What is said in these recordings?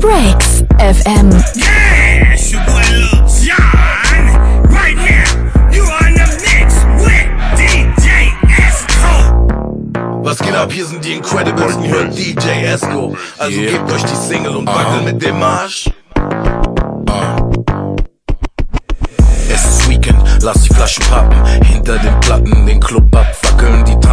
Breaks FM. Yeah, it's your boy Lil Jon. Right now, you are in the mix with DJ Esco. Was geht ab? Hier sind die Incredibles und hört DJ Esco. Also Yeah. gebt euch die Single und wackelt mit dem Marsch. Es ist Weekend, lass die Flaschen pappen. Hinter den Platten den Club abfackeln.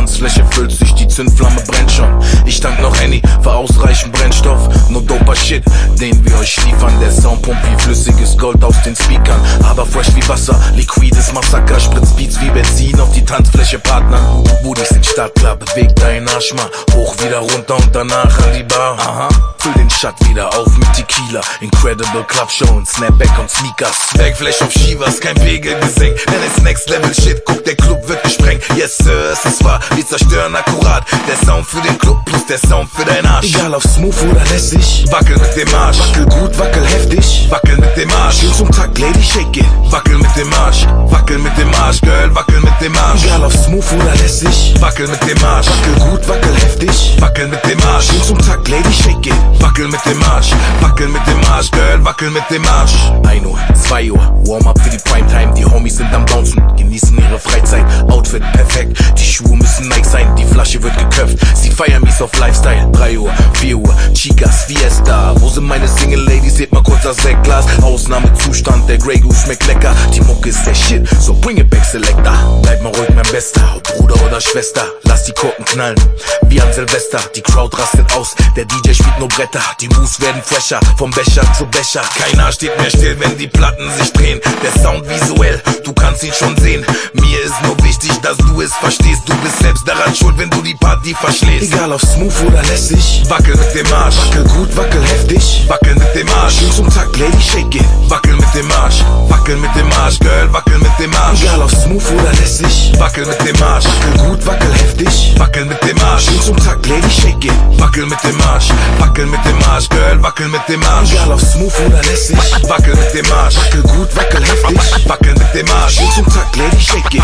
Die Tanzfläche füllt sich, die Zündflamme brennt schon. Ich dank noch Henny für ausreichend Brennstoff. No doper Shit, den wir euch liefern. Der Sound pumpt wie flüssiges Gold aus den Speakern. Aber fresh wie Wasser, liquides Massaker. Spritzt Beats wie Benzin auf die Tanzfläche, Partner. Budis sind startklar, bewegt deinen Arsch mal. Hoch wieder runter und danach an die Bar. Aha. Füll den Shut wieder auf mit Tequila. Incredible Club Show und Snapback und Sneakers. Backflash auf Shivas, kein Pegel gesenkt. Denn es Next Level Shit, guck, der Club wird gesprengt. Yes, Sir, es ist wahr, wir zerstören akkurat. Der Sound für den Club plus der Sound für dein Arsch. Egal ob smooth oder lässig, Wackel mit dem Arsch. wackel gut, wackel heftig. Wackel mit dem Arsch. Schön zum Takt, Lady, shake it. Wackel mit dem Arsch. Wackel mit dem Arsch, Girl, wackel mit dem Arsch. Egal ob smooth oder lässig, Wackel mit dem Arsch. wackel gut, wackel heftig. Wackel mit dem Arsch. Schön zum Takt, Lady, shake it. Wackel mit dem Arsch, wackel mit dem Arsch, Girl, wackel mit dem Arsch. 1 Uhr, 2 Uhr, Warm-up für die Primetime, die Homies sind am Bouncen, genießen ihre Freizeit, Outfit perfekt, die Schuhe müssen Nike sein, die Flasche wird geköpft, sie feiern mies auf Lifestyle. 3 Uhr, 4 Uhr, Chicas, Fiesta, wo sind meine Single-Ladies, seht mal kurz das Sektglas, Ausnahmezustand, der Grey Goose schmeckt lecker, die Mucke ist der Shit, so bring it back Selector, bleib mal ruhig mein Bester, ob Bruder oder Schwester, lass die Korken knallen, wie an Silvester, die Crowd rastet aus, der DJ spielt nur Bretter, die Moves werden fresher, vom Becher zu Becher, keiner steht mehr still, wenn die Platten sich drehen, der Sound visuell, du kannst ihn schon sehen, mir ist nur wichtig, dass du es verstehst, du bist selbst daran schuld, wenn du die Party verschläfst. Egal ob smooth oder lässig, Wackel mit dem Arsch, wackel gut, wackel heftig. wackel mit dem Arsch, Schön zum Takt, Lady, shake it. wackel mit dem Arsch, wackel mit dem Arsch, Girl, wackel mit dem Arsch, Egal ob smooth oder lässig, wackel mit dem Arsch, wackel gut, wackel heftig. wackel mit dem Arsch, Schön zum Takt, Lady, shake it. wackel mit dem Arsch, wackel mit dem Arsch, Girl, wackel mit dem Arsch, Egal ob smooth oder lässig, wackel mit dem Arsch, wackel gut, wackel heftig. wackel mit dem Arsch, Schön zum Takt, Lady, shake it.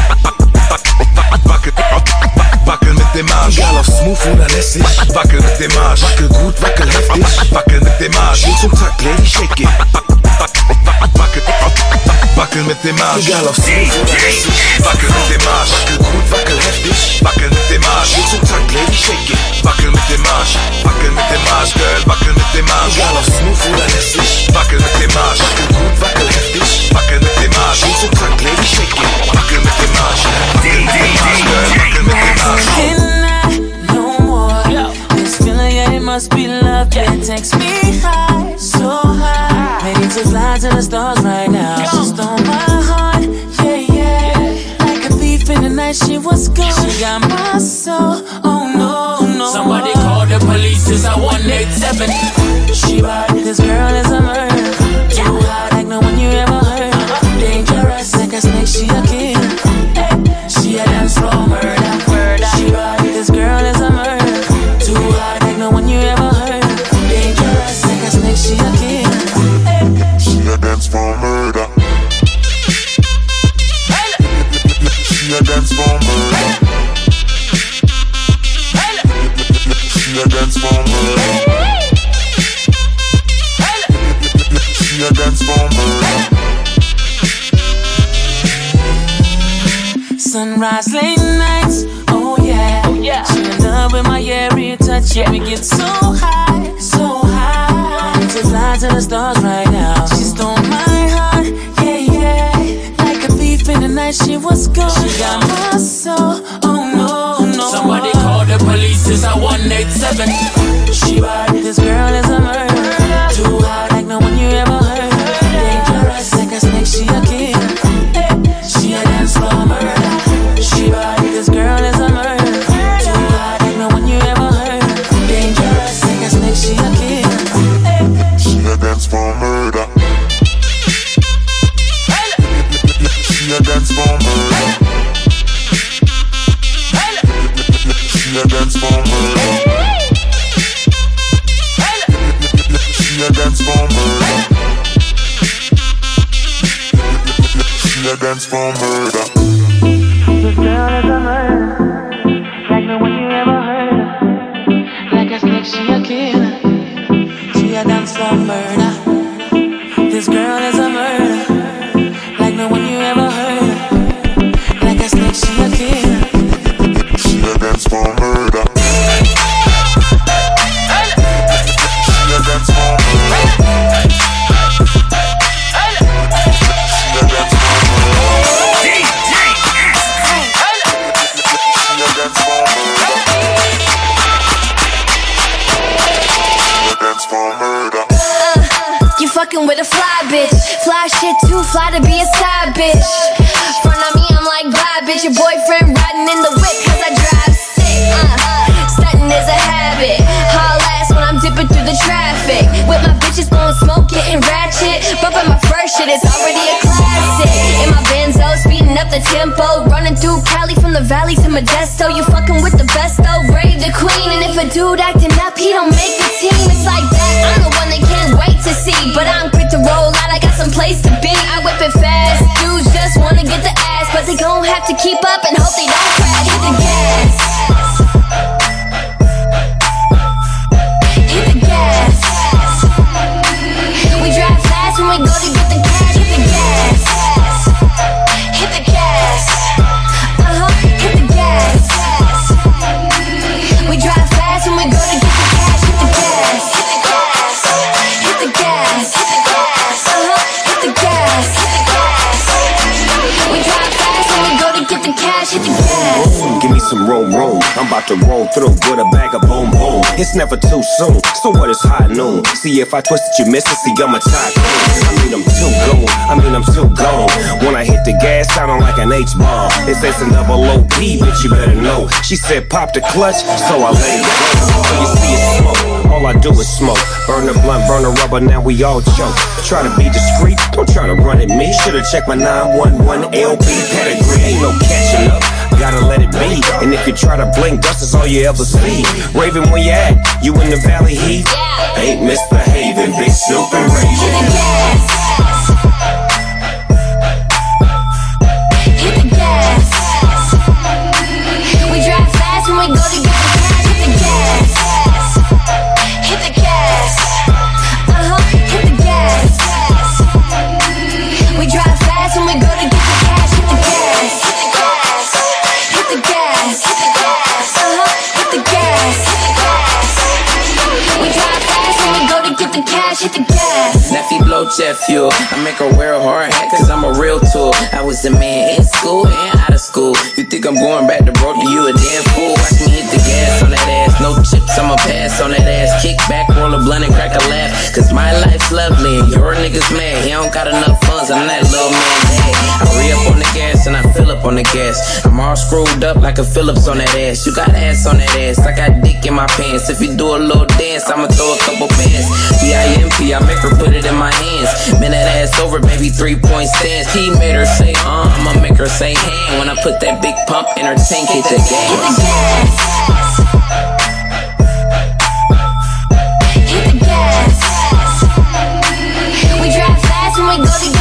wackel, wackel mit dem Arsch, Egal ob smooth oder lässig, wackel mit dem Arsch, wackel gut, wackel heftig. wackel mit dem Arsch, Schön zum Takt, Lady, shake it. Wackel, wackel mit dem Arsch, Egal oder lässig, wackel mit dem Arsch, wackel gut, wackel heftig. wackel mit dem Arsch, Schön zum Takt, Lady, shake wackel mit dem Arsch, wackel mit dem Arsch, Girl, wackel mit dem Arsch, Egal ob smooth oder lässig, wackel mit dem Arsch, wackel gut, wackel heftig. wackel mit dem Arsch, Schön zum Takt, Lady, shake wackel mit dem Arsch, wackel mit dem Arsch, Girl, wackel mit dem Arsch. Fly to the stars right now. She's on my heart, yeah, yeah. Like a thief in the night, she was gone. She got my soul, oh no, no. Somebody call the police, it's a 187. She bad, this girl is a murder. Too hot, like no one you ever heard. Uh-huh. Dangerous, like a snake, she a killer. She a dance murder. Sunrise, late nights, oh yeah. Oh, yeah. She in love with my every touch, yeah. We get so high, so high. To fly to the stars right 187. She bad, this girl is valley to Modesto. You fucking with the best though. Rave the queen. And if a dude acting up, he don't make the team. It's like that. I'm the one they can't wait to see. But I'm quick to roll out, I got some place to be. I whip it fast. Dudes just wanna get the ass. But they gon' have to keep up and hope they don't about to roll through with a bag of boom, boom. It's never too soon. So what is high noon? See if I twist it, you miss it. See, I'm a tycoon. I mean, I'm too gone. I mean, I'm too gone. When I hit the gas, sounding like an H bomb. It says a double OP, bitch, you better know. She said pop the clutch, so I let it go. All you see is smoke. All I do is smoke. Burn the blunt, burn the rubber, now we all choke. Try to be discreet, don't try to run at me. Should've checked my 911 LB pedigree. Ain't no catching up. Gotta let it be. And if you try to blink, dust is all you ever see. Raven, where you at? You in the valley heat? Ain't misbehaving, big Snoop and Raven. Hit the gas. Neffy blow jet fuel. I make her wear a hard hat cause I'm a real tool. I was the man in school and out of school. You think I'm going back to broke? You a damn fool. Watch me hit the gas. Chips, I'ma pass on that ass. Kick back, roll a blunt and crack a laugh. Cause my life's lovely and your nigga's mad. He don't got enough funds. I'm that little man. I re up on the gas and I fill up on the gas. I'm all screwed up like a Phillips on that ass. You got ass on that ass. I got dick in my pants. If you do a little dance, I'ma throw a couple bands. B-I-M-P, I make her put it in my hands. Bend that ass over, baby, three point stance. He made her say, uh, I'ma make her say hand. When I put that big pump in her tank, Hit the gas. Gas. We drive fast when we go to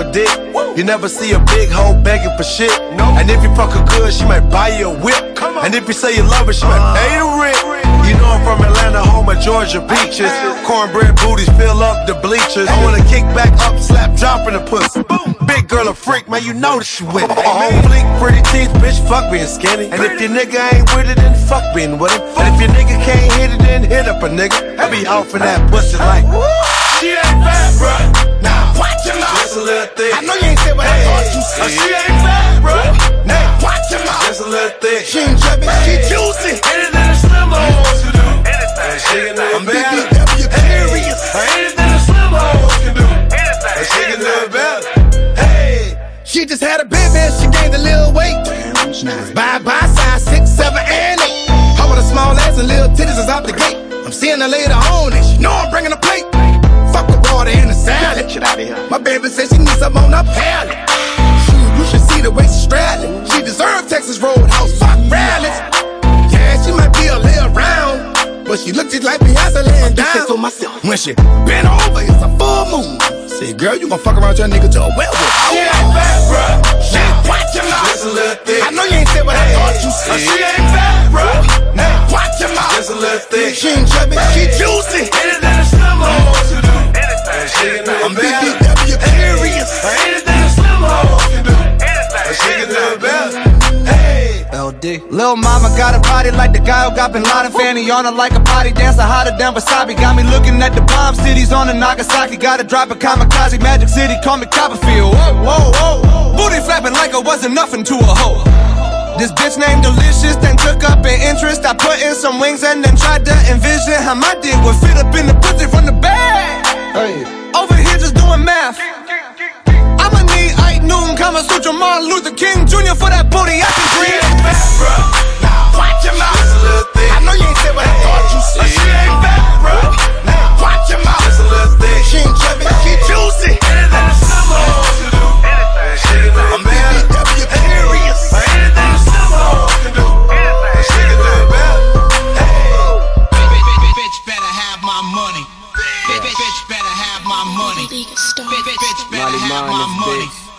a dick. You never see a big hoe begging for shit. And if you fuck her good, she might buy you a whip. And if you say you love her, she might pay the rent. You know I'm from Atlanta, home of Georgia beaches. Cornbread booties fill up the bleachers. I wanna kick back up, slap, drop in the pussy. Big girl a freak, man, you know that she with it. Oh. On fleek, pretty teeth, bitch, fuck being skinny. And if your nigga ain't with it, then fuck being with him. And if your nigga can't hit it, then hit up a nigga. I be off in that pussy like. She ain't bad, bro. Now watch mouth. Just a little thick. I know you ain't say what I thought you said. She ain't bad, bro. She bent over, it's a full moon. Say, girl, you gon' fuck around your nigga to a werewolf. She ain't fat, bruh. She watch your mouth. Just a little thick. I know you ain't said what I thought you said. She ain't fat, bruh. Now, watch your mouth. Just a little thick. She ain't chubby, she juicy. Anything a slim hoe wants to do. Do I'm. BBW curious. Anything LD. Lil mama got a body like the guy who got Bin Laden Fanny on her like a body dancer hotter than Wasabi Got me looking at the bomb cities on the Nagasaki Gotta drop a kamikaze, Magic City, call me Copperfield Whoa, whoa, whoa Booty flapping like it wasn't nothing to a hoe this bitch named Delicious, then took up an interest. I put in some wings and then tried to envision how my dick would fit up in the pussy from the back. Hey. Over here just doing math. Kama Sutra, Martin Luther King Jr. for that booty I can breathe. Now, watch your mouth. Just a little thick. I know you ain't said what I thought you said. She ain't fat, bruh. Now, watch your mouth. Just a little thick. She ain't chubby, she juicy. Anything a slim hoe wants to do. She can do I'm it better. BBW curious. Anything a slim hoe wants to do. She can do it better. Bitch better have my money. Bitch, bitch better have my money. Bitch, bitch better have my money. Bitch, bitch better have my money.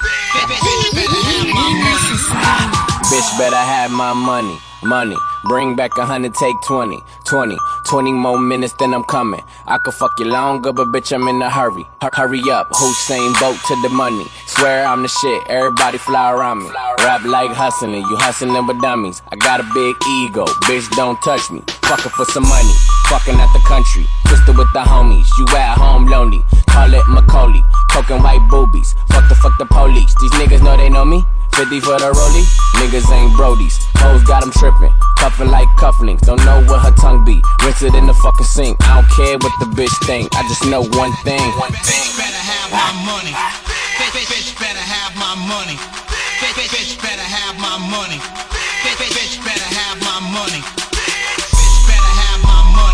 Bitch better have my money, money. Bring back a hundred, take 20, 20, 20 more minutes, then I'm coming. I could fuck you longer, but bitch, I'm in a hurry. Hu- Hurry up, Hussein boat to the money. Swear I'm the shit, everybody fly around me. Rap like hustling, you hustling with dummies. I got a big ego, bitch, don't touch me. Fucking for some money, fucking at the country. Twisted with the homies, you at home lonely. Call it Macaulay, coking white boobies. Fuck the fuck the police, these niggas know they know me. 50 for the rollie, niggas ain't brodies. Hoes got them tripping, cuffing like cufflinks. Don't know what her tongue be. Rinse it in the fucking sink. I don't care what the bitch think. I just know one thing. Bitch better have my money. Bitch, better have my money. Bitch better have my money.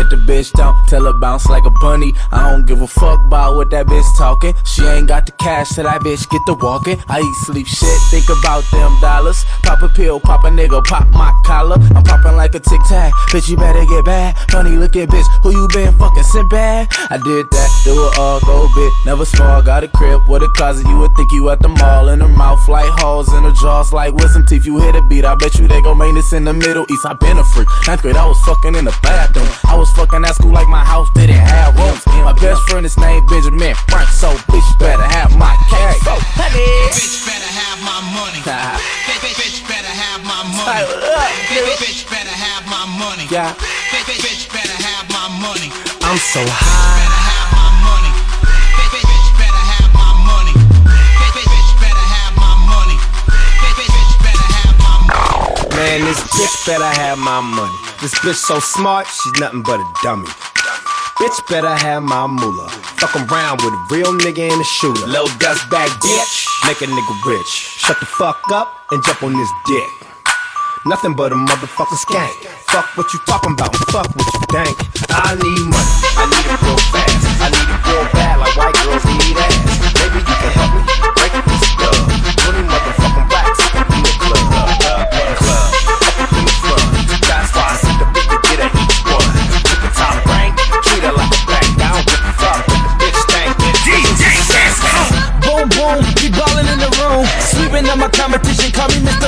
If the bitch don't, tell her bounce like a bunny. I don't give a fuck about what that bitch talking. She ain't got the cash, so that bitch get to walking. I eat sleep shit, think about them dollars. Pop a pill, pop a nigga, pop my collar. I'm popping like a tic tac. Bitch, you better get back. Funny looking bitch, who you been fucking sent back? I did that, do it all, go bit. Never small, got a crib with a closet. You would think you at the mall. In her mouth like holes, in her jaws like wisdom teeth. You hit a beat, I bet you they gon' make this in the Middle East. I been a freak. Ninth grade, I was fucking in the bathroom. I was fucking at school like my house didn't have rooms. My best friend is named Benjamin Frank, so bitch better have my cash. So, honey. Bitch better have my money. Bitch, bitch, bitch better have my money. Bitch, better have my money. Yeah. Bitch better have my money. I'm so high. Bitch better have my money. This bitch so smart, she's nothing but a dummy. Bitch better have my moolah. Fuck around with a real nigga and a shooter. Low dust bag bitch, make a nigga rich. Shut the fuck up and jump on this dick. Nothing but a motherfucking skank. Fuck what you talking about, fuck what you think. I need money, I need it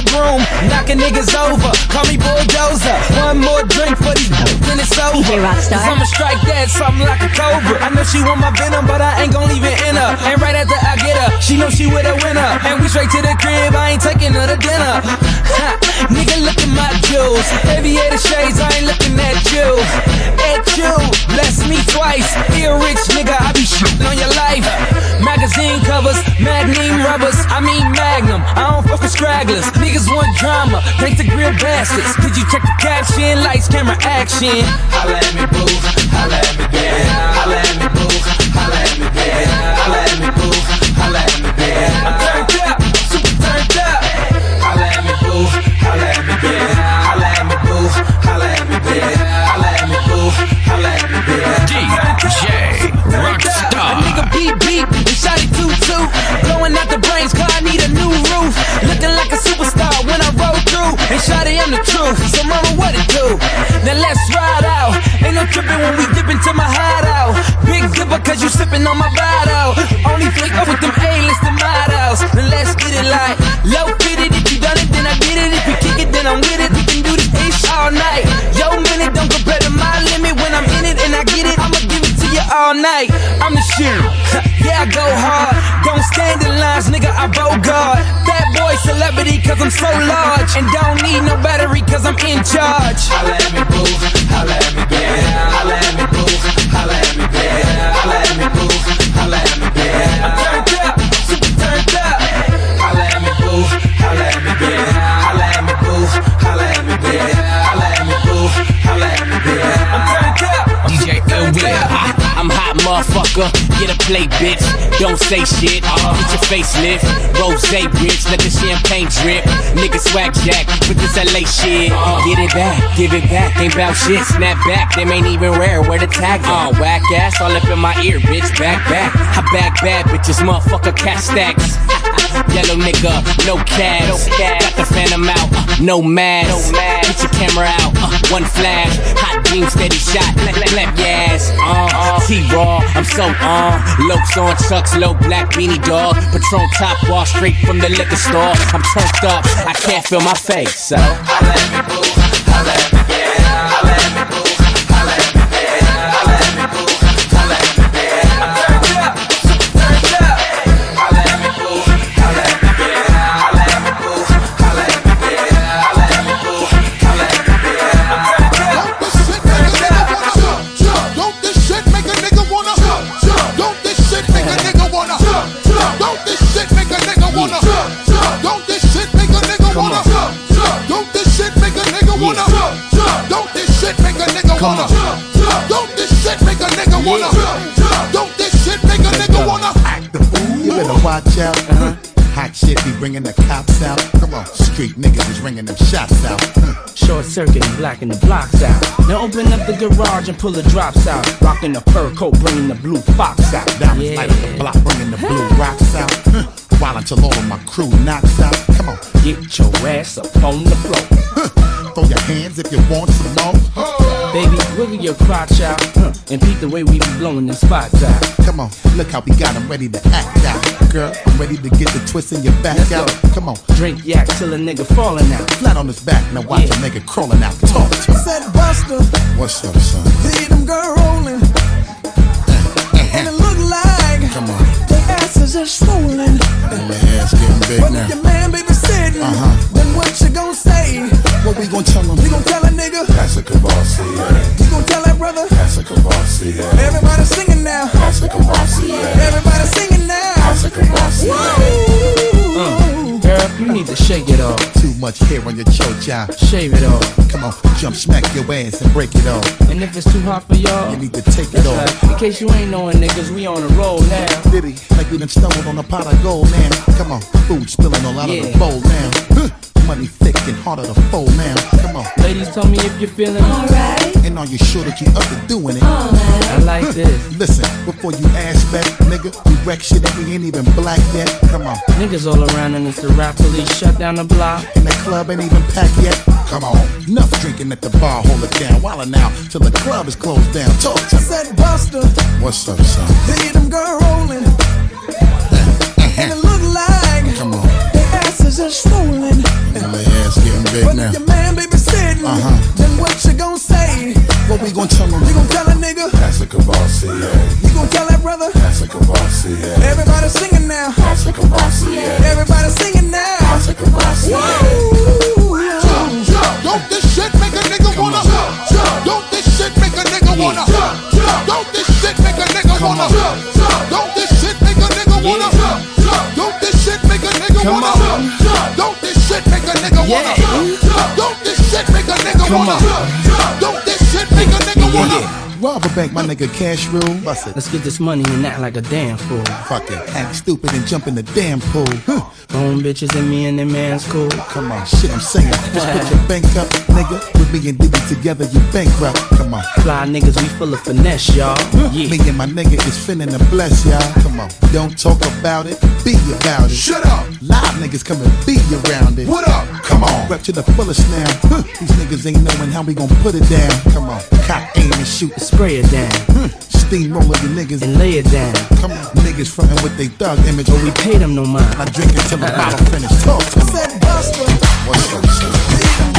call me Broom. Knocking niggas over, call me Bulldozer. One more drink for these then it's over. DJ Rockstar. Cause I'ma strike that something like a cobra. I know she want my venom, but I ain't gon' leave it in her. And right after I get her, she know she with a winner. And we straight to the crib, I ain't taking her to dinner. Ha, nigga, look at my jewels. Aviator shades, I ain't looking at you. At you, bless me twice. Be a rich nigga, I be shitting on your life. Magazine cover rubbers, magnum rubbers, I mean magnum. I don't fuck with stragglers. Niggas want drama, thanks to grill bastards. Did you check the caption? Lights, camera, action. Holla at me, boo. Holla at me, baby. Holla at me, boo. Holla at me, baby. Holla at me, boo. Holla at me, baby. I'm turned up, super turned up. Holla at me, boo. Holla at me, baby. Holla at me, boo. Holla at me, baby. Holla at me, boo. Holla at me, baby. DJ Rockstar. A nigga beep beep and shotty toot toot. Blowing out the brains, car I need a new roof. Looking And shotty, I'm the truth. So mama, what it do? Now let's ride out. Ain't no tripping when we dip into my hideout. Big dipper cause you sipping on my bottle. Only flick up with them A-list models. Now I'm so large. And don't need no battery, cause I'm in charge. Holla at me, boo. Holla at me, baby. Holla at me, boo. Holla Get a plate, bitch. Don't say shit. Uh-huh. Get your face lift. Rose, bitch. Let the champagne drip. Nigga swag jack with this LA shit. Uh-huh. Get it back, give it back. Ain't bout shit. Snap back. Them ain't even rare. Where the tag uh-huh. on? whack ass all up in my ear, bitch. Back, back. I back bad bitches, motherfucker. Cat stacks. Yellow nigga, no cash. Got the phantom out, uh, no mask. Get your camera out, uh, one flash. Hot beam, steady shot. Clap your ass. Uh, T-Raw, I'm so on. Lokes on chucks, low black beanie dog. Patron top wall straight from the liquor store. I'm turned up, I can't feel my face. So, me, better watch out. huh? Hot shit be bringing the cops out. Come on, street niggas is ringing them shots out. Hmm. Short circuit and blacking the blocks out. Now open up the garage and pull the drops out. Rocking the fur coat, bringing the blue fox out. Diamonds light up the block, bringing the blue rocks out. Huh. While until all of my crew knocks out. Come on, Get your ass up on the floor. Hmm. throw your hands if you want some more. Baby, wiggle your crotch out. huh, And peep the way we be blowing them spots out. Come on, look how we got 'em ready to act out. Girl, I'm ready to get the twist in your back Let's out. go. Come on, Drink yak till a nigga falling out. flat on his back. Now watch Yeah. a nigga crawling out. Talk to him. Said Busta, What's up, son? see them girl rolling. And it look like Come on, asses are swollen. my ass getting big But now. if your man babysitting, Uh-huh. then what you gon' say? What we gonna tell him? You gon' tell a nigga? That's a Courvoisier, You gon' tell that brother? That's a Courvoisier, Everybody singing now. That's a Courvoisier, Everybody singing now. That's a Courvoisier, you need to shake it off. Too much hair on your chocha. Shave it off. Come on, jump, smack your ass and break it off. And if it's too hot for y'all, You need to take it off. right. In case you ain't knowing niggas, we on a roll now. Diddy, like we done stumbled on a pot of gold now. Come on, food spilling all out of the bowl now. Huh. Money thick and harder to fold now. Come on, Ladies, tell me if you're feeling alright. and are you sure that you up to doing it? I like this. Listen, before you ask back, nigga, we wreck shit and we ain't even black yet. Come on, Niggas all around and it's the rap police shut down the block. and the club ain't even packed yet. Come on, enough drinking at the bar, hold it down. While now, till the club is closed down. Talk to me. Said Busta, What's up, son? see them girl rolling. And it their asses are and my ass getting big But now. if your man babysitting, Uh-huh. then what you gon' say? What we gonna tell him? You gon' tell a nigga? That's a Courvoisier, You gon' tell that brother? That's a Courvoisier, Everybody singing now. That's a Courvoisier, Everybody singing now. That's a Courvoisier, Woo! Don't this shit make a nigga wanna jump, jump. Don't this shit make a nigga wanna jump, jump. Don't this shit make a nigga wanna Don't this wanna. Don't this shit make a nigga Come wanna. On bank, my nigga, cash room. Bust it. Let's get this money and act like a damn fool. Fuck it. Act stupid and jump in the damn pool. Huh. Bone bitches and me and the man's cool. Come on, shit, I'm singing. Just put your bank up, nigga. With me and Diddy together, you bankrupt. Come on. Fly niggas, we full of finesse, y'all. Yeah. Me and my nigga is finna to bless y'all. Come on. Don't talk about it, be about it. Shut up. Live niggas come and be around it. What up? Come on. Rep to the fullest now. Huh. These niggas ain't knowing how we gon' put it down. Come on. Cock, aim, and shoot. Spray it it down. Hmm. Steamroller the niggas and lay it down. Come on, niggas frontin' with they thug image. But we paid them no mind. I drink until the bottle finished. Talk to me. Said Busta. What's up,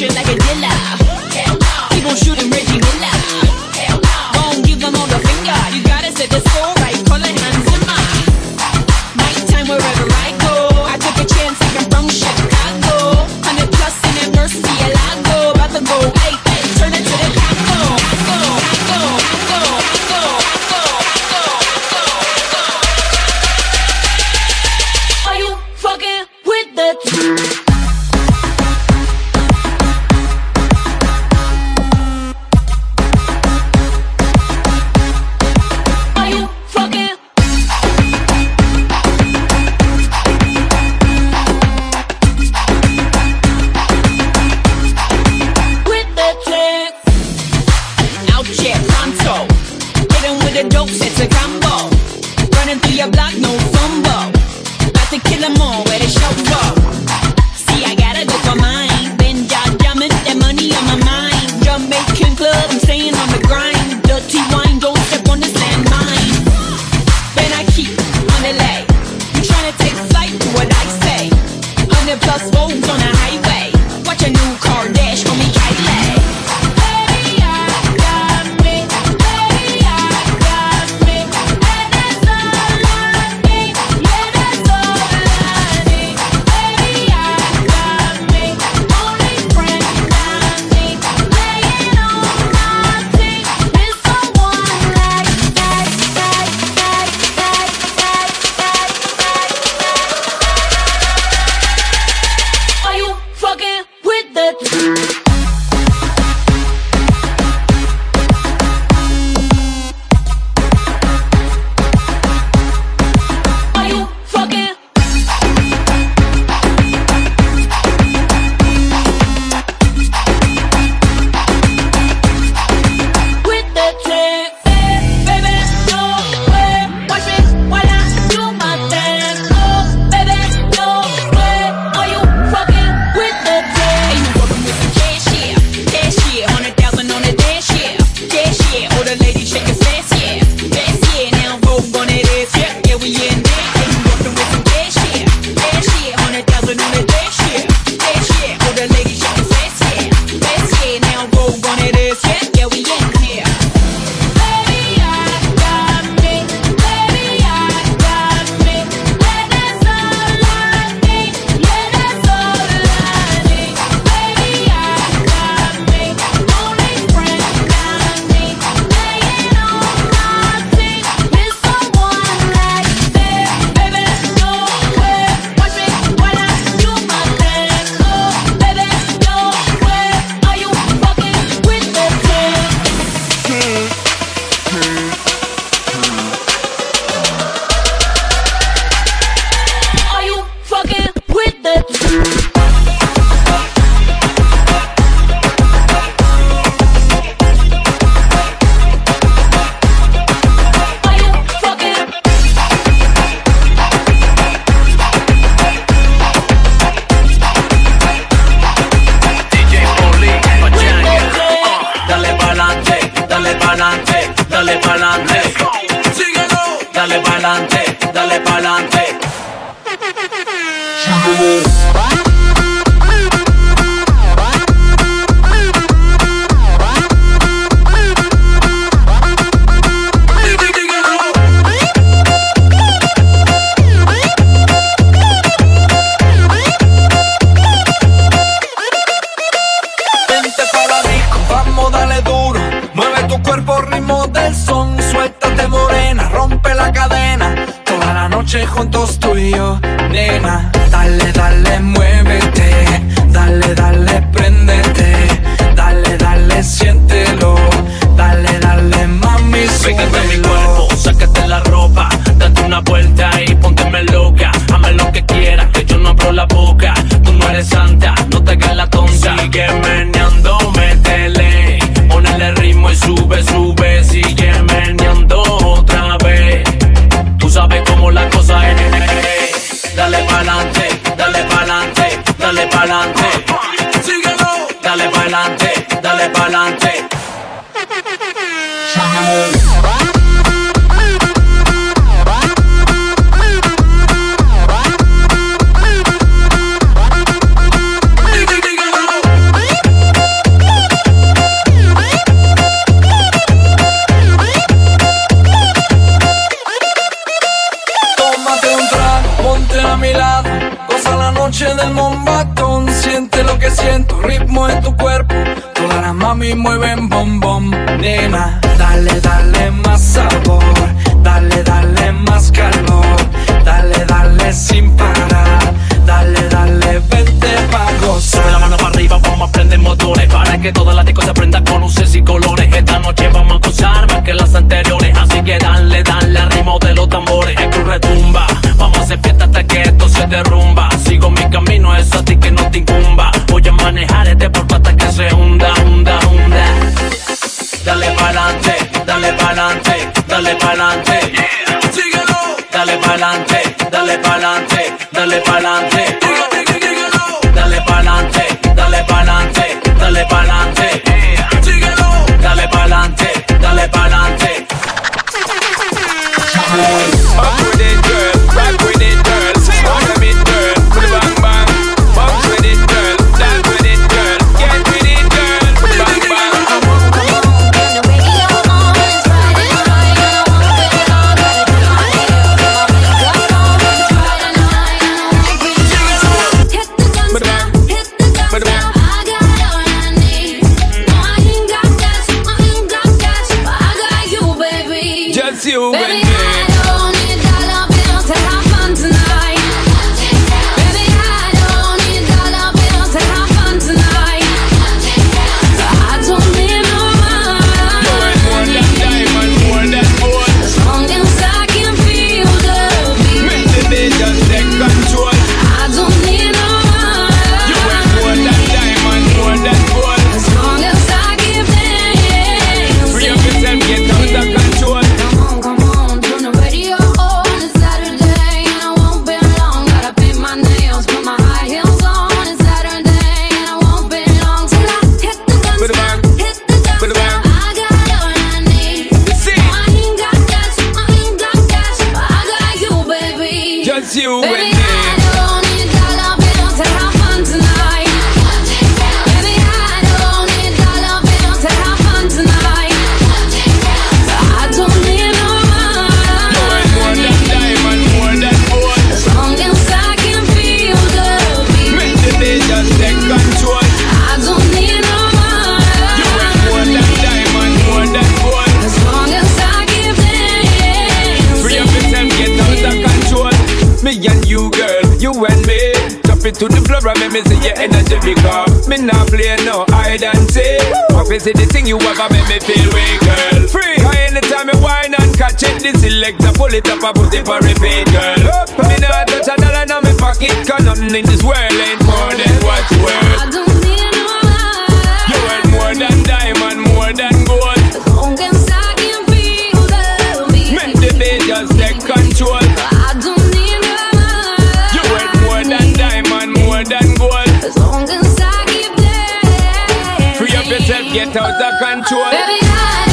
action like a dealer. keep on shooting. Cause nothing in this world ain't more than what you worth. I don't need no money. You worth more than diamond, more than gold. As long as I can feel the beat. Make the beat just take control. I don't need no money. You worth more than diamond, more than gold. As long as I keep dancing. Free up yourself, get out of control. Baby, I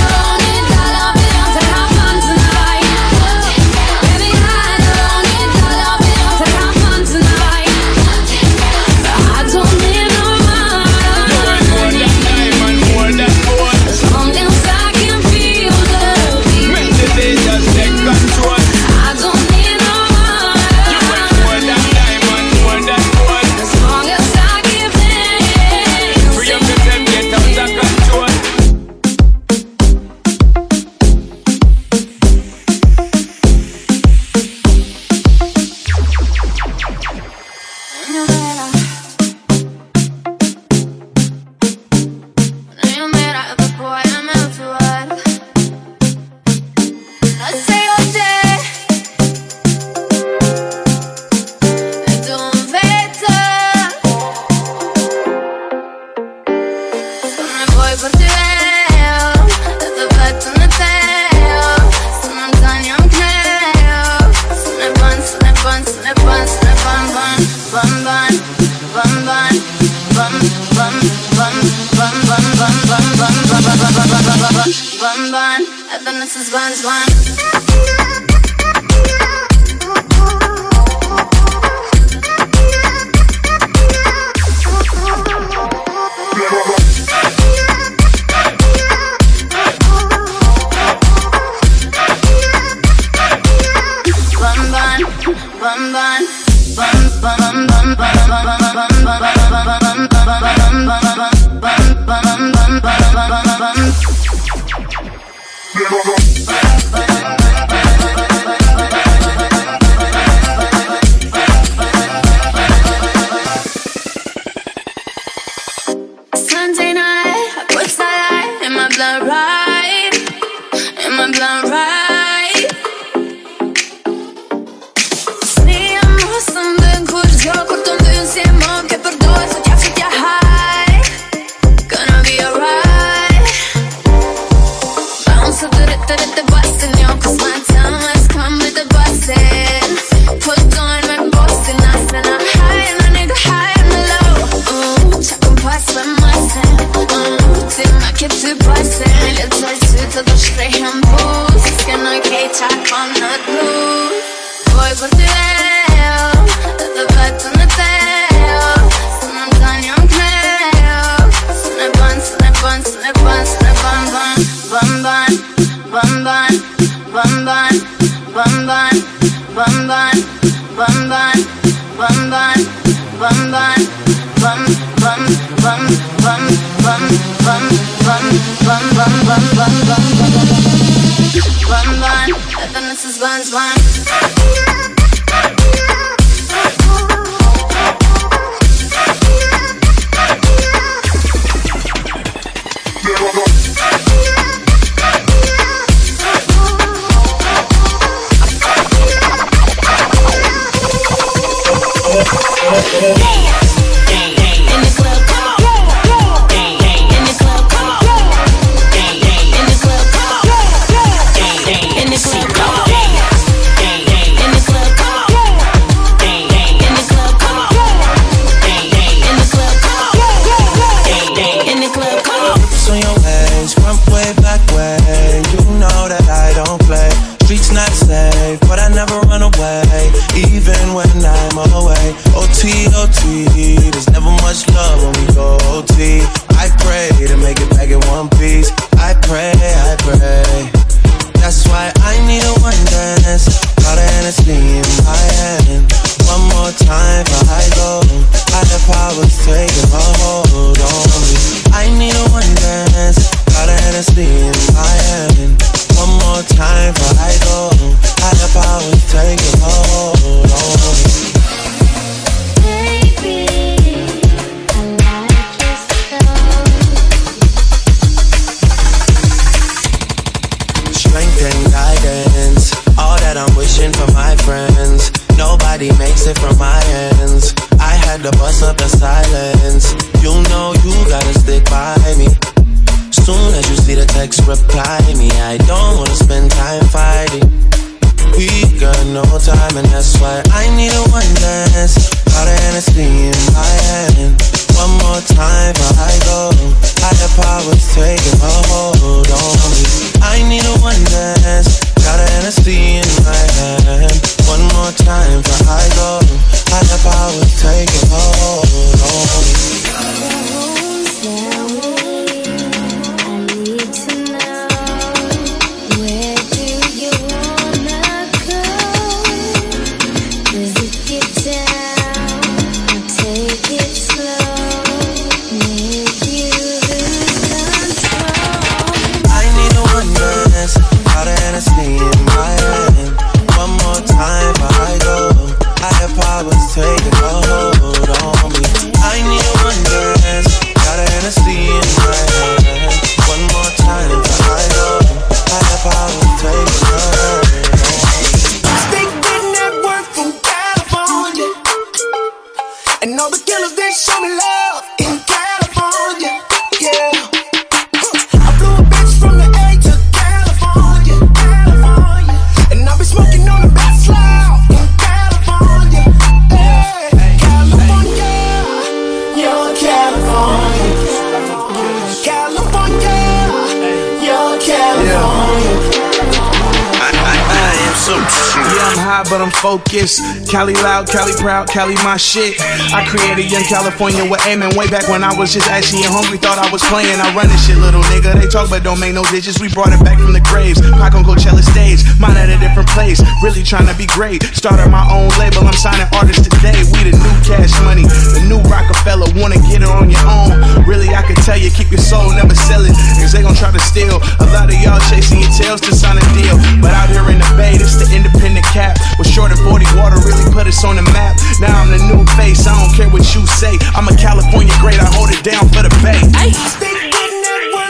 Cali Cali proud, Cali my shit. I created Young California with aiming way back when I was just and hungry. Thought I was playing. I run this shit, little nigga. They talk but don't make no digits. We brought it back from the graves. Pac on Coachella stage, mine at a different place. Really trying to be great. Started my own label. I'm signing artists today. We the new cash money, the new Rockefeller. Wanna get it on your own? Really, I could tell you, keep your soul, never sell it. Cause they gon' try to steal. A lot of y'all chasing your tails to sign a deal. But out here in the bay, this the independent cap. Was short of 40 water, really put us on the map. Now I'm the new face, I don't care what you say. I'm a California great, I hold it down for the bay.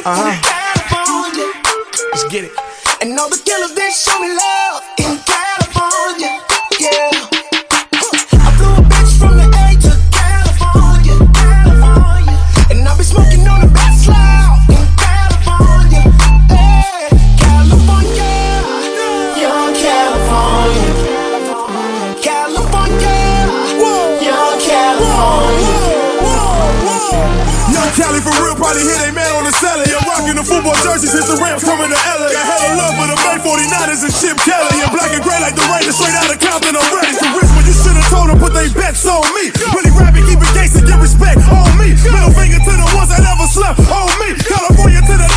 Uh huh. Let's get it. And all the killers they show me love celly. The football jerseys, hit the Rams coming to LA. Got hella love for the May 49ers and Chip Kelly. And black and gray like the Raiders, straight out of Compton. I'm ready to risk, but you should've told them put they bets on me. Really rapping, keep it gangsta, get respect on me. Middle finger to the ones that never slept on me. California to the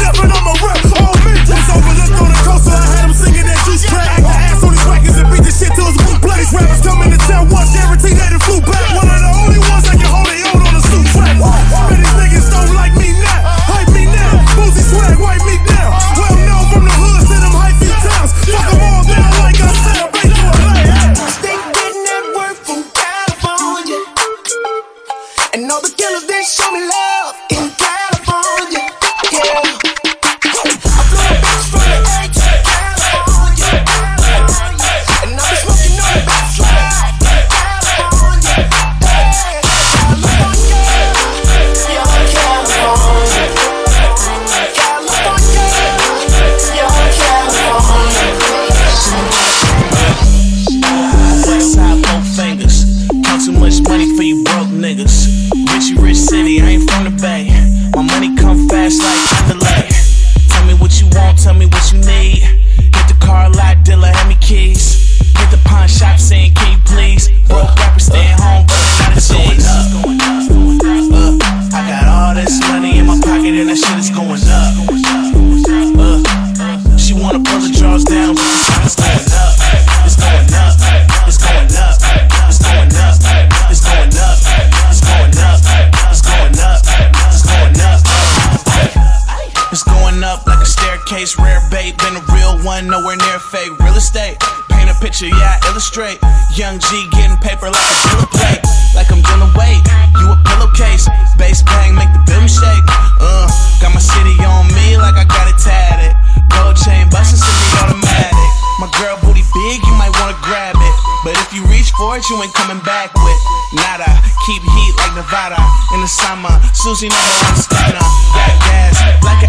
you ain't coming back with nada. Keep heat like Nevada in the summer. Susie never on stunner. Got gas like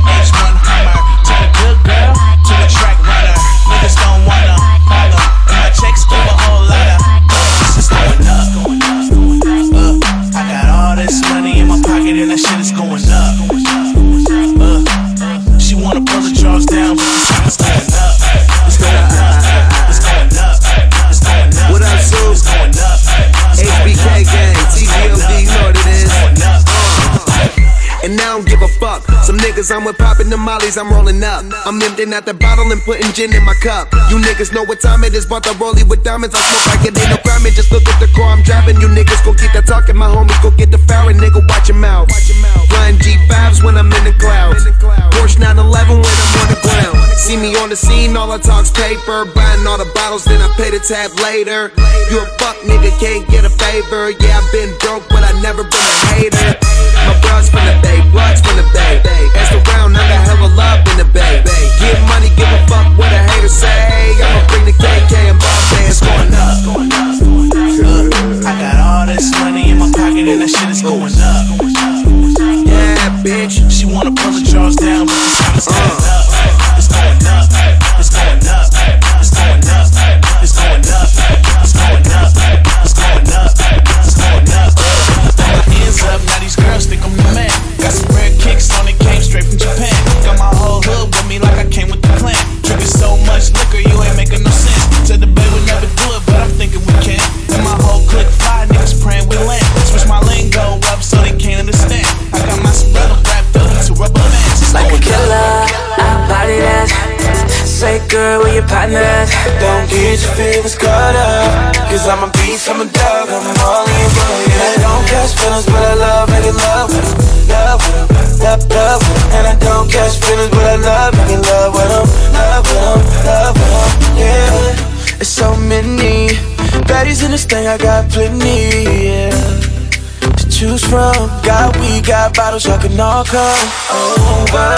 niggas I'm with popping the mollies, I'm rolling up. I'm emptying out the bottle and putting gin in my cup. You niggas know what time it is, bought the rollie with diamonds. I smoke like it ain't no crime, and just look at the car I'm driving. You niggas gon' keep that talking, my homies go get the fire, nigga, watch your mouth. Flying G5s when I'm in the clouds. Porsche 911 when I'm on the ground. See me on the scene, all I talk's paper. Buying all the bottles, then I pay the tab later. You a fuck nigga, can't get a favor. Yeah, I've been broke, but I never been a hater. My bros from the bay, blocks from the bay. Ask around, I got hella love in the bay. Get money, give a fuck what a hater say. I'ma bring the KK and Bob It's going up. Uh, I got all this money in my pocket and that shit is going up. Girl, where your partner? Don't get your feelings caught up. Cause I'm a beast, I'm a dog, I'm all in your boy. I don't catch feelings, but I love making love with. Love love, love. And I don't catch feelings, but I love making love with 'em. Love with 'em, love with 'em, yeah. It's so many baddies in this thing, I got plenty, yeah choose from. Got we got bottles, y'all can all come over.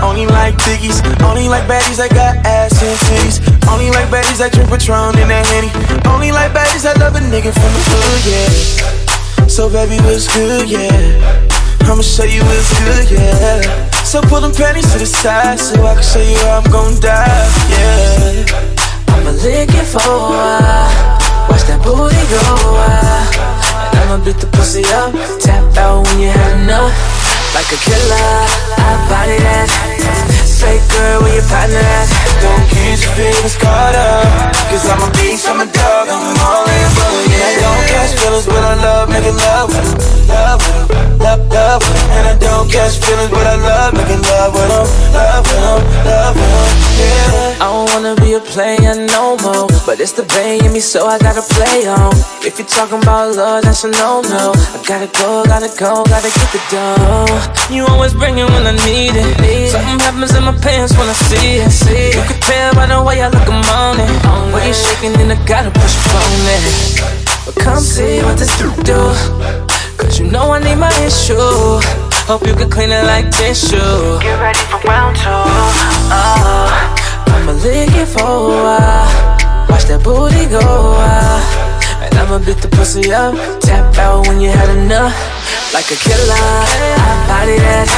Only like biggies, only like baddies that got ass and titties. Only like baddies that drink Patron in that henny. Only like baddies that love a nigga from the hood, yeah. So baby, what's good, yeah? I'ma show you what's good, yeah. So pull them panties to the side so I can show you how I'm gon' die, yeah. I'ma lick it for a while, watch that booty go wild. I'ma beat the pussy up, tap out when you had enough. Like a killer, I body that. Straight girl, where your partner at? Don't get your feelings caught up. Cause I'm a beast, I'm a dog, I'm all in for you. And I don't catch feelings, but I love making love with 'em. Love with 'em, love, love with 'em. And I don't catch feelings, but I love making love with 'em. Love with 'em, love with 'em, yeah. I don't wanna be a player no more. But it's the bay in me, so I gotta play on. If you're talking about love, that's a no-no. I gotta go, gotta go, gotta get the dough. You always bring it when I need it. Something happens in my pants when I see it. You can tell by the way I look, I'm on it. When you're shaking, then I gotta push on it. But come see what this do. Cause you know I need my issue. Hope you can clean it like tissue. Get ready for round two. Oh, I'ma lick it for a while. Watch that booty go wild. I'ma beat the pussy up. Tap out when you had enough. Like a killer, I body that.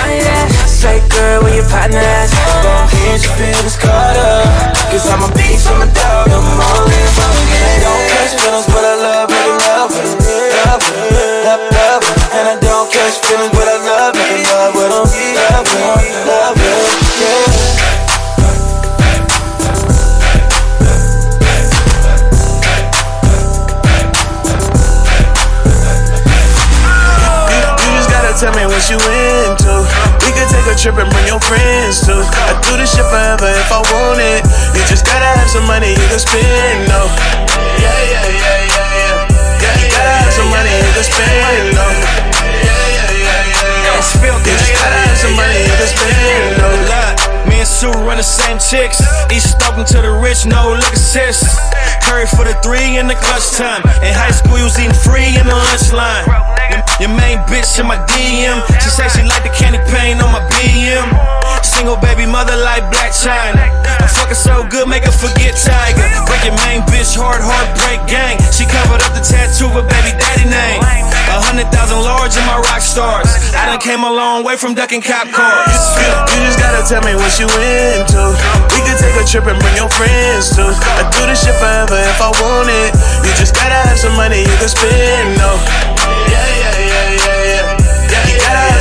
Say girl, where your partner at? Don't get your feelings caught up. Cause I'm a beast, I'm a dog, I'm all in. Don't catch feelings, but I love making love. Love love, love with 'em. And I don't catch feelings, but I love making love. Love 'em, love tell me what you into. We could take a trip and bring your friends too. I do this shit forever if I want it. You just gotta have some money you can spend, no. Yeah, yeah, yeah, yeah, yeah. Yeah, you gotta have some money you can spend, no. Yeah, yeah, yeah, yeah, yeah. You just gotta have some money you can spend, no. Me and Sue run the same chicks. Each talking to the rich, no look assist. Curry for the three in the clutch time. In high school, you was eating free in the lunch line. Your main bitch in my DM. She say she like the candy paint on my BM. Single baby mother like Blac Chyna. I fuck her so good, make her forget Tyga. Break your main bitch hard, heartbreak gang. She covered up the tattoo with baby daddy name. A hundred thousand large in my rock stars. I done came a long way from ducking cop cars. You, you just gotta tell me what you into. We could take a trip and bring your friends too. I do this shit forever if I want it. You just gotta have some money you can spend, no.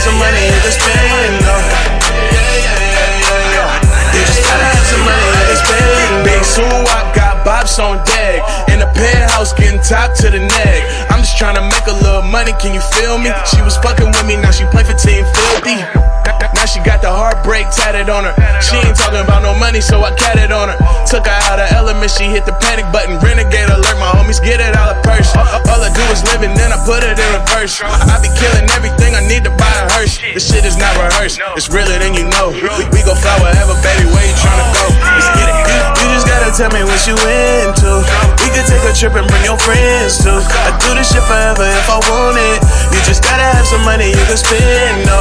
Have some money can spend, no. Yeah, yeah, yeah, yeah, yeah. You just gotta have some money can spend. Big Sue, I got Bobs on deck. In the penthouse, getting top to the neck. I'm just trying to make a little money, can you feel me? She was fucking with me, now she play for Team Filthy. Now she got the heartbreak tatted on her. She ain't talking about no money, so I cat it on her. Took her out of element, she hit the panic button. Renegade alert, my homies get it out of purse. All I do is live and then I put it in reverse. I be killing everything, I need to buy a hearse. This shit is not rehearsed, it's realer than you know. We, we go fly wherever, baby, where you tryna go? Let's get it. You, you just gotta tell me what you into. We could take a trip and bring your friends too. I do this shit forever if I want it. You just gotta have some money you can spend, no.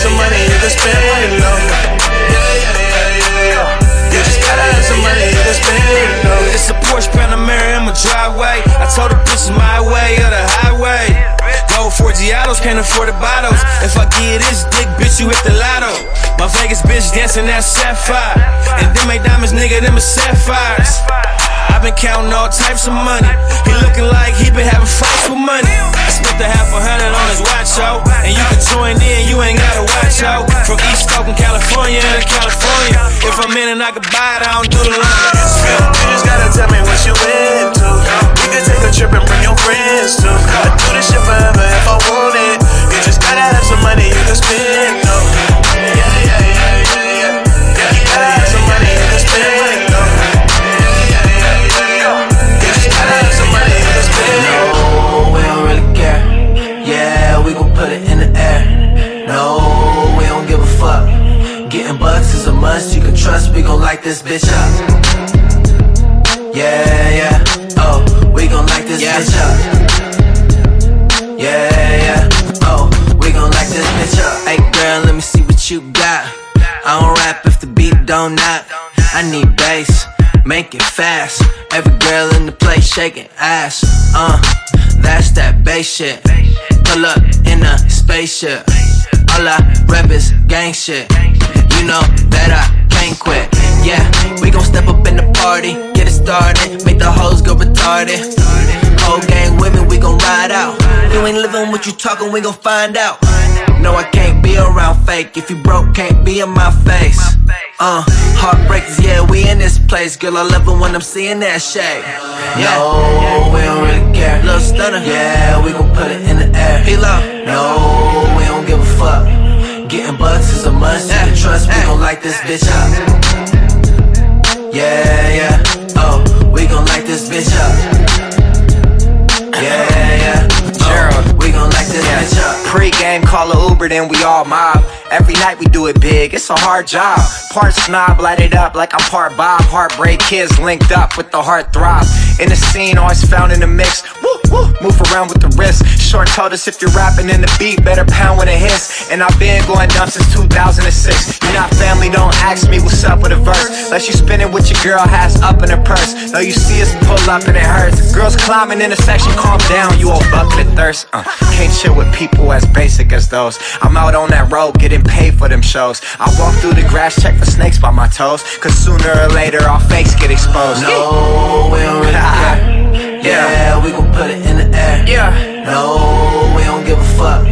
Have some money you can spend, no. Yeah, yeah, yeah, yeah, yeah. You just gotta have some money you spend, no. It's a Porsche Panamera in my driveway. I told her this is my way or the highway. Gold four Giados, can't afford the bottles. If I get this dick, bitch, you hit the lotto. My Vegas bitch dancing that sapphire. And them ain't diamonds, nigga, them is sapphires. I've been counting all types of money. He looking like he been having fights with money. I spent a half a hundred on his watch out. And you can join in, you ain't gotta watch out. From East Oakland, California to California. If I'm in and I can buy it, I don't do the line. You just gotta tell me what you into. We could take a trip and bring your friends too. I do this shit forever if I want it. You just gotta have some money you can spend, light this bitch up. Yeah, yeah, oh, we gon' light this bitch up. Yeah, yeah, oh, we gon' light this bitch up. Hey girl, let me see what you got. I don't rap if the beat don't knock. I need bass, make it fast. Every girl in the place shaking ass. Uh, that's that bass shit. Pull up in a spaceship. All I rap is gang shit. You know that I can't quit. Yeah, we gon' step up in the party, get it started, make the hoes go retarded. Whole gang with me, we gon' ride out. You ain't living what you talking, we gon' find out. No, I can't be around fake. If you broke, can't be in my face. Uh, heartbreakers, yeah, we in this place. Girl, I love it when I'm seeing that shade. Yeah. No, we don't really care. Little stunner, yeah, we gon' put it in the air. Halo, no, we don't give a fuck. Getting bucks is a must. You can trust, we gon' light this bitch up. Yeah, yeah, oh, we gon' light this bitch up. Yeah, yeah, oh, we gon' light this bitch up. Pre-game, call a Uber, then we all mob. Every night we do it big, it's a hard job. Part snob, light it up like I'm part Bob. Heartbreak kids linked up with the heart throb. In the scene, always found in the mix. Woo, woo, move around with the wrist. Short told us if you're rapping in the beat, better pound with a hiss. And I've been going dumb since 2006. You're not family, don't ask me what's up with a verse. Unless you spinning with your girl, has up in her purse. No, you see us pull up and it hurts. Girls climbing in a section, calm down, you old bucket of thirst. Uh, can't chill with people as basic as those. I'm out on that road getting paid for them shows. I walk through the grass, check for snakes by my toes. Cause sooner or later, our fakes get exposed. No, we don't really care. Yeah, we gon' put it in the air. Yeah. No, we don't give a fuck.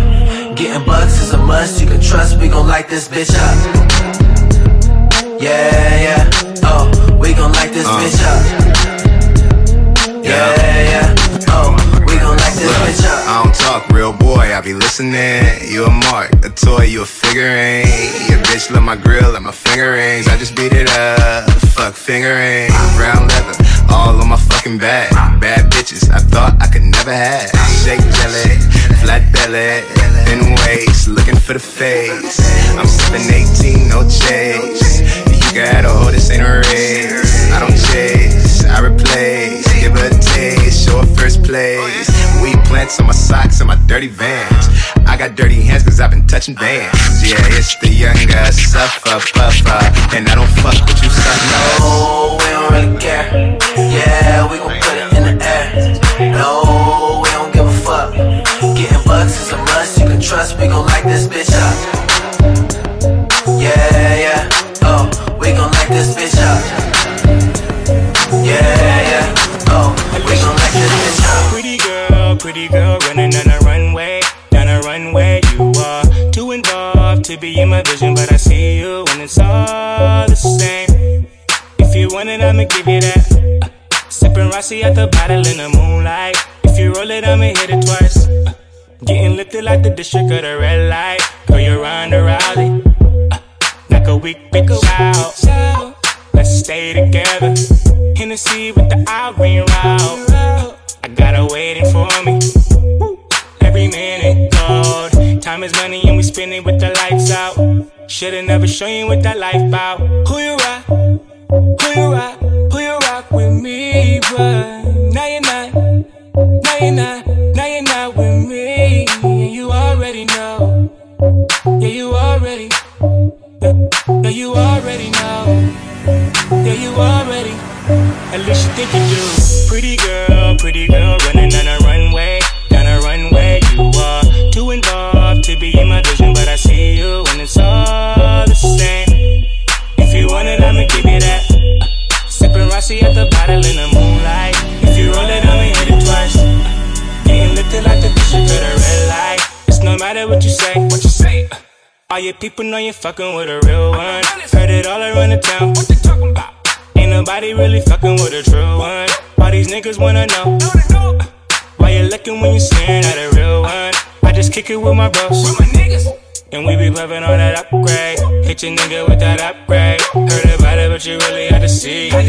Getting bucks is a must. You can trust we gon' light this bitch up. Yeah, yeah. Oh, we gon' light this uh. bitch up. Yeah, yeah. Up. I don't talk real boy, I be listening. You a mark, a toy, you a figurine. Your bitch love my grill and my finger rings. I just beat it up, fuck fingering. Brown leather, all on my fucking back. Bad bitches, I thought I could never have. Shake jelly, flat belly, thin waist, looking for the face. I'm 718, no chase. You got a this ain't a race. I don't chase, I replace. Give her a taste, show her first place. We plants on my socks and my dirty vans. I got dirty hands cause I've been touching bands. Yeah, it's the younger suffer puffer. And I don't fuck with you, son. No, we don't really care. Yeah, we gon' put it in the air. No, we don't give a fuck. Getting bucks is a must. You can trust we gon' light this bitch up. Yeah, yeah. Oh, we gon' light this bitch pretty girl, running on a runway, down a runway. You are too involved to be in my vision, but I see you and it's all the same. If you want it, I'ma give you that. Uh, sipping Rossi at the bottle in the moonlight. If you roll it, I'ma hit it twice. Uh, getting lifted like the district of the red light. Girl, you're Ronda Rousey. Uh, knock a weak bitch out. Let's stay together. Hennessy with the Irene route. Got her waiting for me. Every minute gold. Time is money and we spend it with the lights out. Should've never shown you what that life about. Who you rock? Who you rock? Who you rock with me? But now you're not. Now you're not. Now you're not with me. And you already know. Yeah, you already. No, you already know. Yeah, you already. At least you think you do. Pretty girl, pretty girl, running on a runway, down a runway. You are too involved to be in my vision, but I see you and it's all the same. If you want it, I'ma give you that. Sipping Rossi at the bottle in the moonlight. If you roll it, I'ma hit it twice. Getting lifted like the district of the red light. It's no matter what you say, what you say. All your people know you're fucking with a real one. Heard it all around the town. What they talking about? Ain't nobody really fucking with a true one. All these niggas wanna know. Why you looking when you staring at a real one? I just kick it with my bros. With my niggas. And we be pumping on that upgrade. Hit your nigga with that upgrade. Heard about it, but you really had to see. Like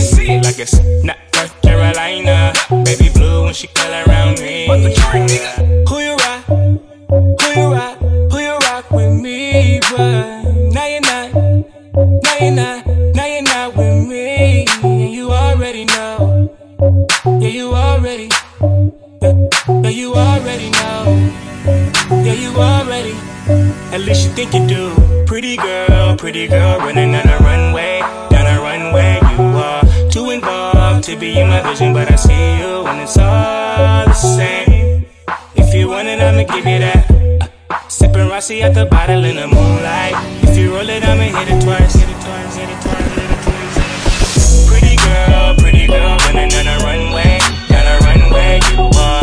it's not North Carolina. Baby blue when she call around me. Who you rock? Who you rock? Who you rock with me? But now you're not. Now you're not. Yeah, you already know. Yeah, you already. At least you think you do. Pretty girl, pretty girl, running down a runway, down a runway. You are too involved to be in my vision, but I see you and it's all the same. If you want it, I'ma give you that. Sipping Rossi at the bottle in the moonlight. If you roll it, I'ma hit it twice. Hit it twice, hit it twice, hit it twice. Pretty girl, pretty girl, running down a runway, down a runway. You are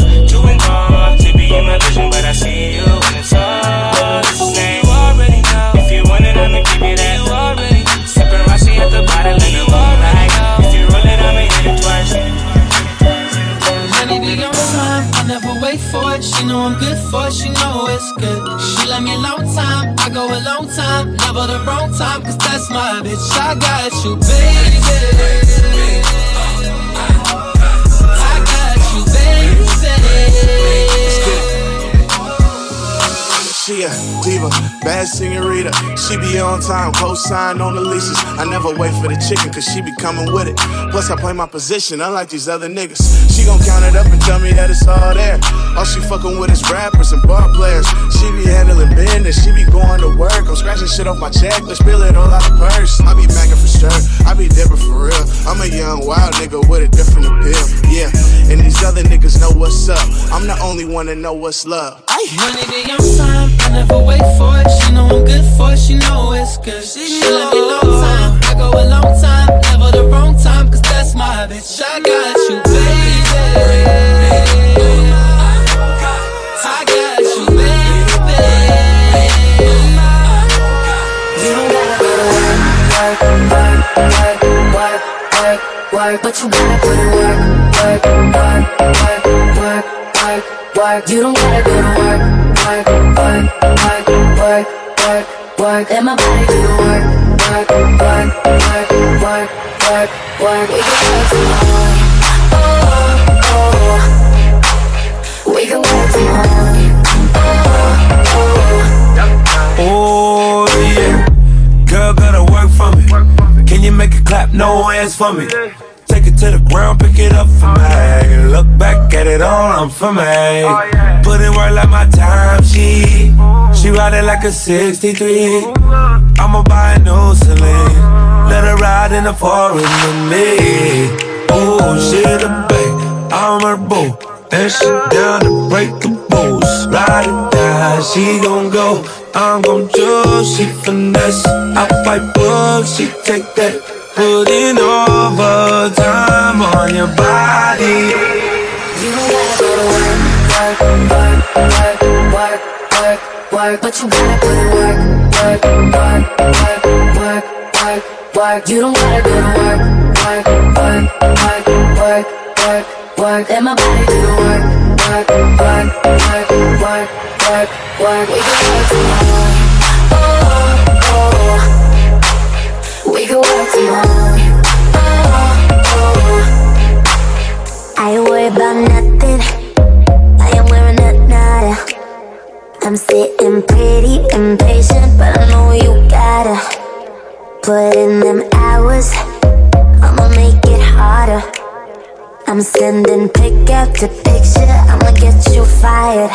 to be in my vision, but I see you and it's all the same. You already know. If you want it, I'ma give you that. You already. Sipping Rossi at the bottle in the moonlight. If you roll it, I'ma hit it twice. Money be on time, I never wait for it. She know I'm good for it, she know it's good. She let me a long time, I go a long time, never the wrong time, cause that's my bitch. I got you, baby. I got you, baby. She a diva, bad senorita. She be on time, co-sign on the leases. I never wait for the chicken, cause she be coming with it. Plus, I play my position, unlike these other niggas. She gon' count it up and tell me that it's all there. All she fucking with is rappers and bar players. She be handling business, she be going to work. I'm scratching shit off my checklist, spill it all out the purse. I be macking for sure, I be different for real. I'm a young wild nigga with a different appeal. Yeah, and these other niggas know what's up. I'm the only one that know what's love. Money be on time, I never wait for it. She know I'm good for it, she know it's good. She, let me long time, I go a long time, never the wrong time, cause that's my bitch. I got you, baby. I got you, baby. You don't gotta go to work, work, work, work, work, work, but you gotta put in work, work, work, work, work, work, work. You don't gotta go to work, work, work, work, work, work, work. Let my body do the work, work, work, work, work, work, work. We can work tomorrow. Oh, oh, oh, we can work tomorrow. Oh yeah, girl gotta work for me. Can you make it clap? No hands for me. To the ground, pick it up for me. Look back at it all, I'm for me. Put in work like my time, she she ride it like a 63. I'ma buy a new Celine. Let her ride in the forest with me. Oh, she the babe, I'm her boo. And she down to break the rules. Ride or die, she gon' go. I'm gon' choose, she finesse. I fight bugs, she take that. Put in overtime on your body. You don't gotta go to work, work, work, work, work, work, but you gotta put in work, work, work, work, work, work, work. You don't gotta go to work, work, work, work, work, work, work. Let my body do the work, work, work, work, work, work, work. We can work tomorrow. Oh, oh, work. Oh, oh. I worried about nothing. I am wearing a nada. I'm sitting pretty impatient, but I know you gotta put in them hours. I'ma make it harder. I'm sending pick after picture. I'ma get you fired.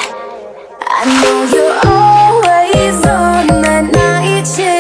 I know you're always on that night shift,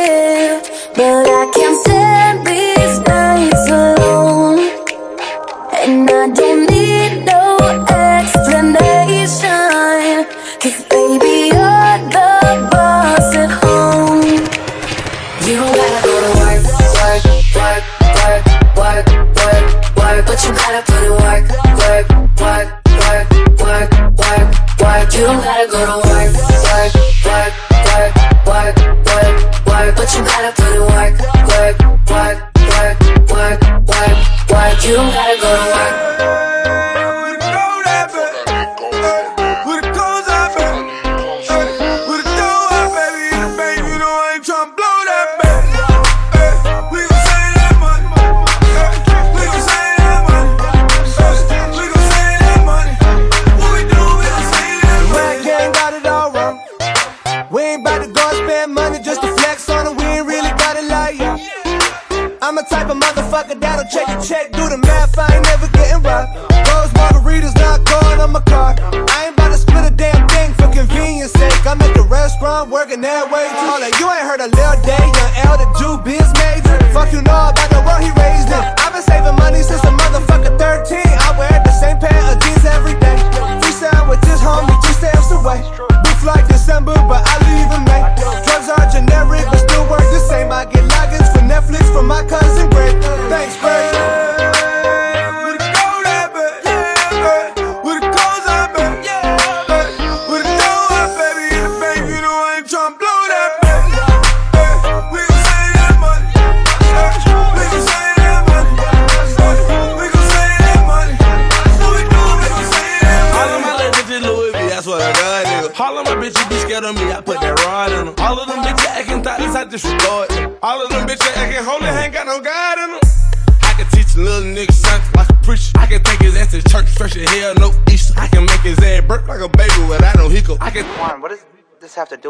motherfucker that'll check your check, do the math. I ain't never getting robbed. Those margaritas not going on my car. I ain't about to split a damn thing for convenience sake. I'm at the restaurant. working that way. On, you ain't heard a Lil Day, young L, the Jew biz major. Fuck you know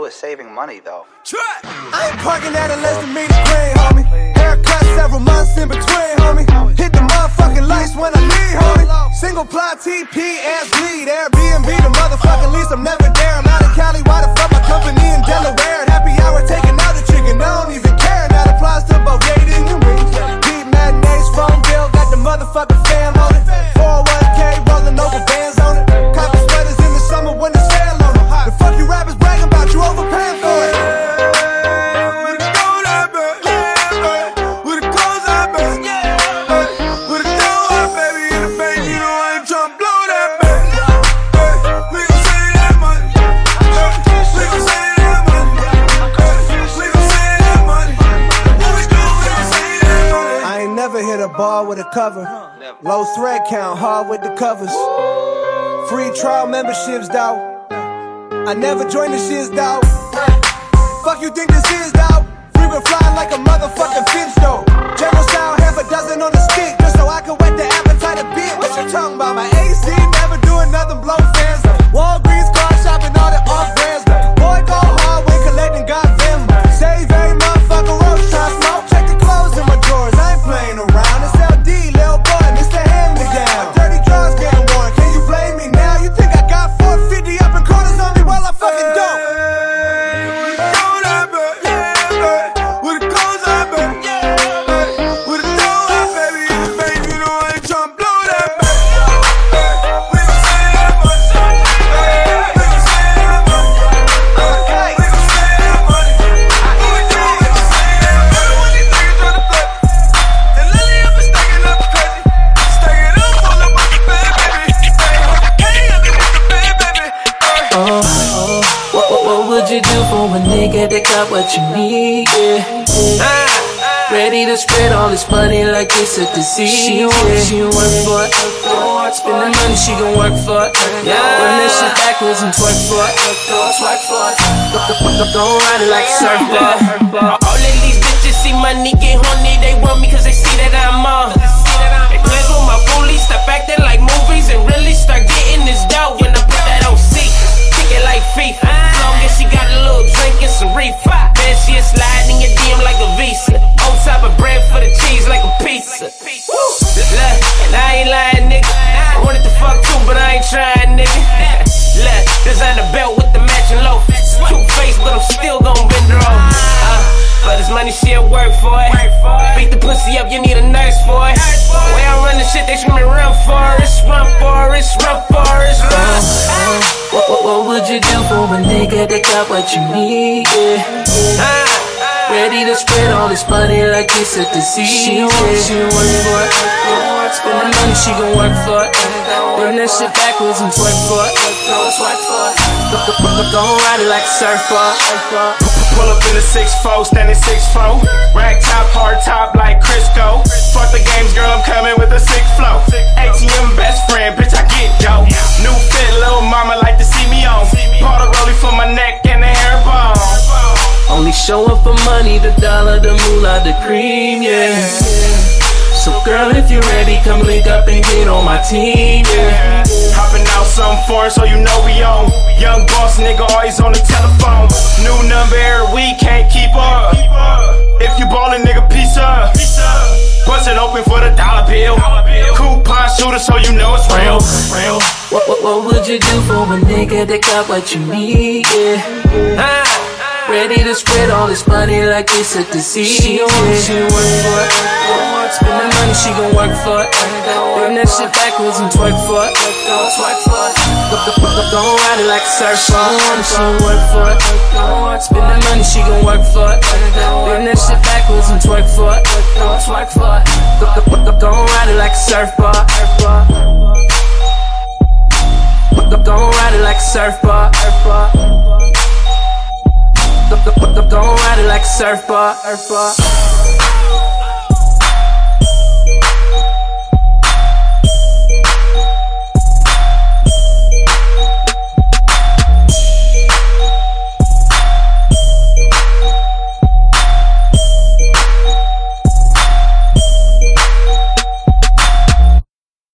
do with saving money, though? I ain't parking at a less than meter green, homie. Haircut several months in between, homie. Hit the motherfucking lights when I leave, homie. Single ply TP, ass bleed. Airbnb, the motherfucking lease. I'm never hard with the covers. Free trial memberships, dawg. I never joined the shits, dawg. Fuck you think this is, dawg? Free will flying like a motherfucking finch, though. General style, half a dozen on the stick, just so I can wet the appetite a bit. What you talking about? My AC never doing nothing, blow fans. though. Walgreens, car shopping, all the off brands. though. Boy, go hard when collecting God Vimba. Save every this money like it's a disease. She work, she work for it. Spend the money, she gon' work for it. Yeah. Run that shit backwards and twerk for it. Twerk for it. Don't ride it like a surfboard. All of these bitches see money get horny, they want me cause they see that I'm on. They play with my bully, stop acting like movies and really start getting this dough when I put that on C. Kick it like FIFA. As long as she got a little drink and some reefer. This she'll work for it. Beat the pussy up, you need a nurse for it. Way I run the shit, they screaming run for it. Run for it, run for it, run. What, what, what would you do for a nigga that got what you need? Yeah. Ready to spread all this money like it's a disease. She don't work, she don't work for it. Spend the money, she gon' work for it. Run that shit backwards and twerk for it. Twerk for it. Don't ride it like a surfboard. Pull up in a 6'4, standing 6'4. Rack top, hard top like Crisco. Fuck the games, girl, I'm coming with a sick flow. ATM best friend, bitch, I get dough. New fit, little mama like to see me on. Bought a rollie for my neck and the hair bone. Only show up for money, the dollar, the moolah, the cream, yeah. So girl, if you're ready, come link up and get on my team, yeah. Hopping out some foreign, so you know we on. Young boss nigga always on the telephone. New number every week, can't keep up. If you ballin', nigga, peace up. Bust it open for the dollar bill. Coupon shooter, so you know it's real. Real. What, what, what would you do for a nigga that got what you need? Yeah. Ah. Ready to spread all this money like it's a disease. She gon' work, she gon' work for it. Spend the money, she gon' work for it. Bring that shit backwards and twerk for it. Twerk for it. Gon' ride it like a surfboard. She gon' work for it. Spend the money, she gon' work for it. Bring that shit backwards and twerk for it. Twerk for it. Gon' ride it like a surfboard. Gon' ride it like a surfboard. Gon' ride it like a surfboard.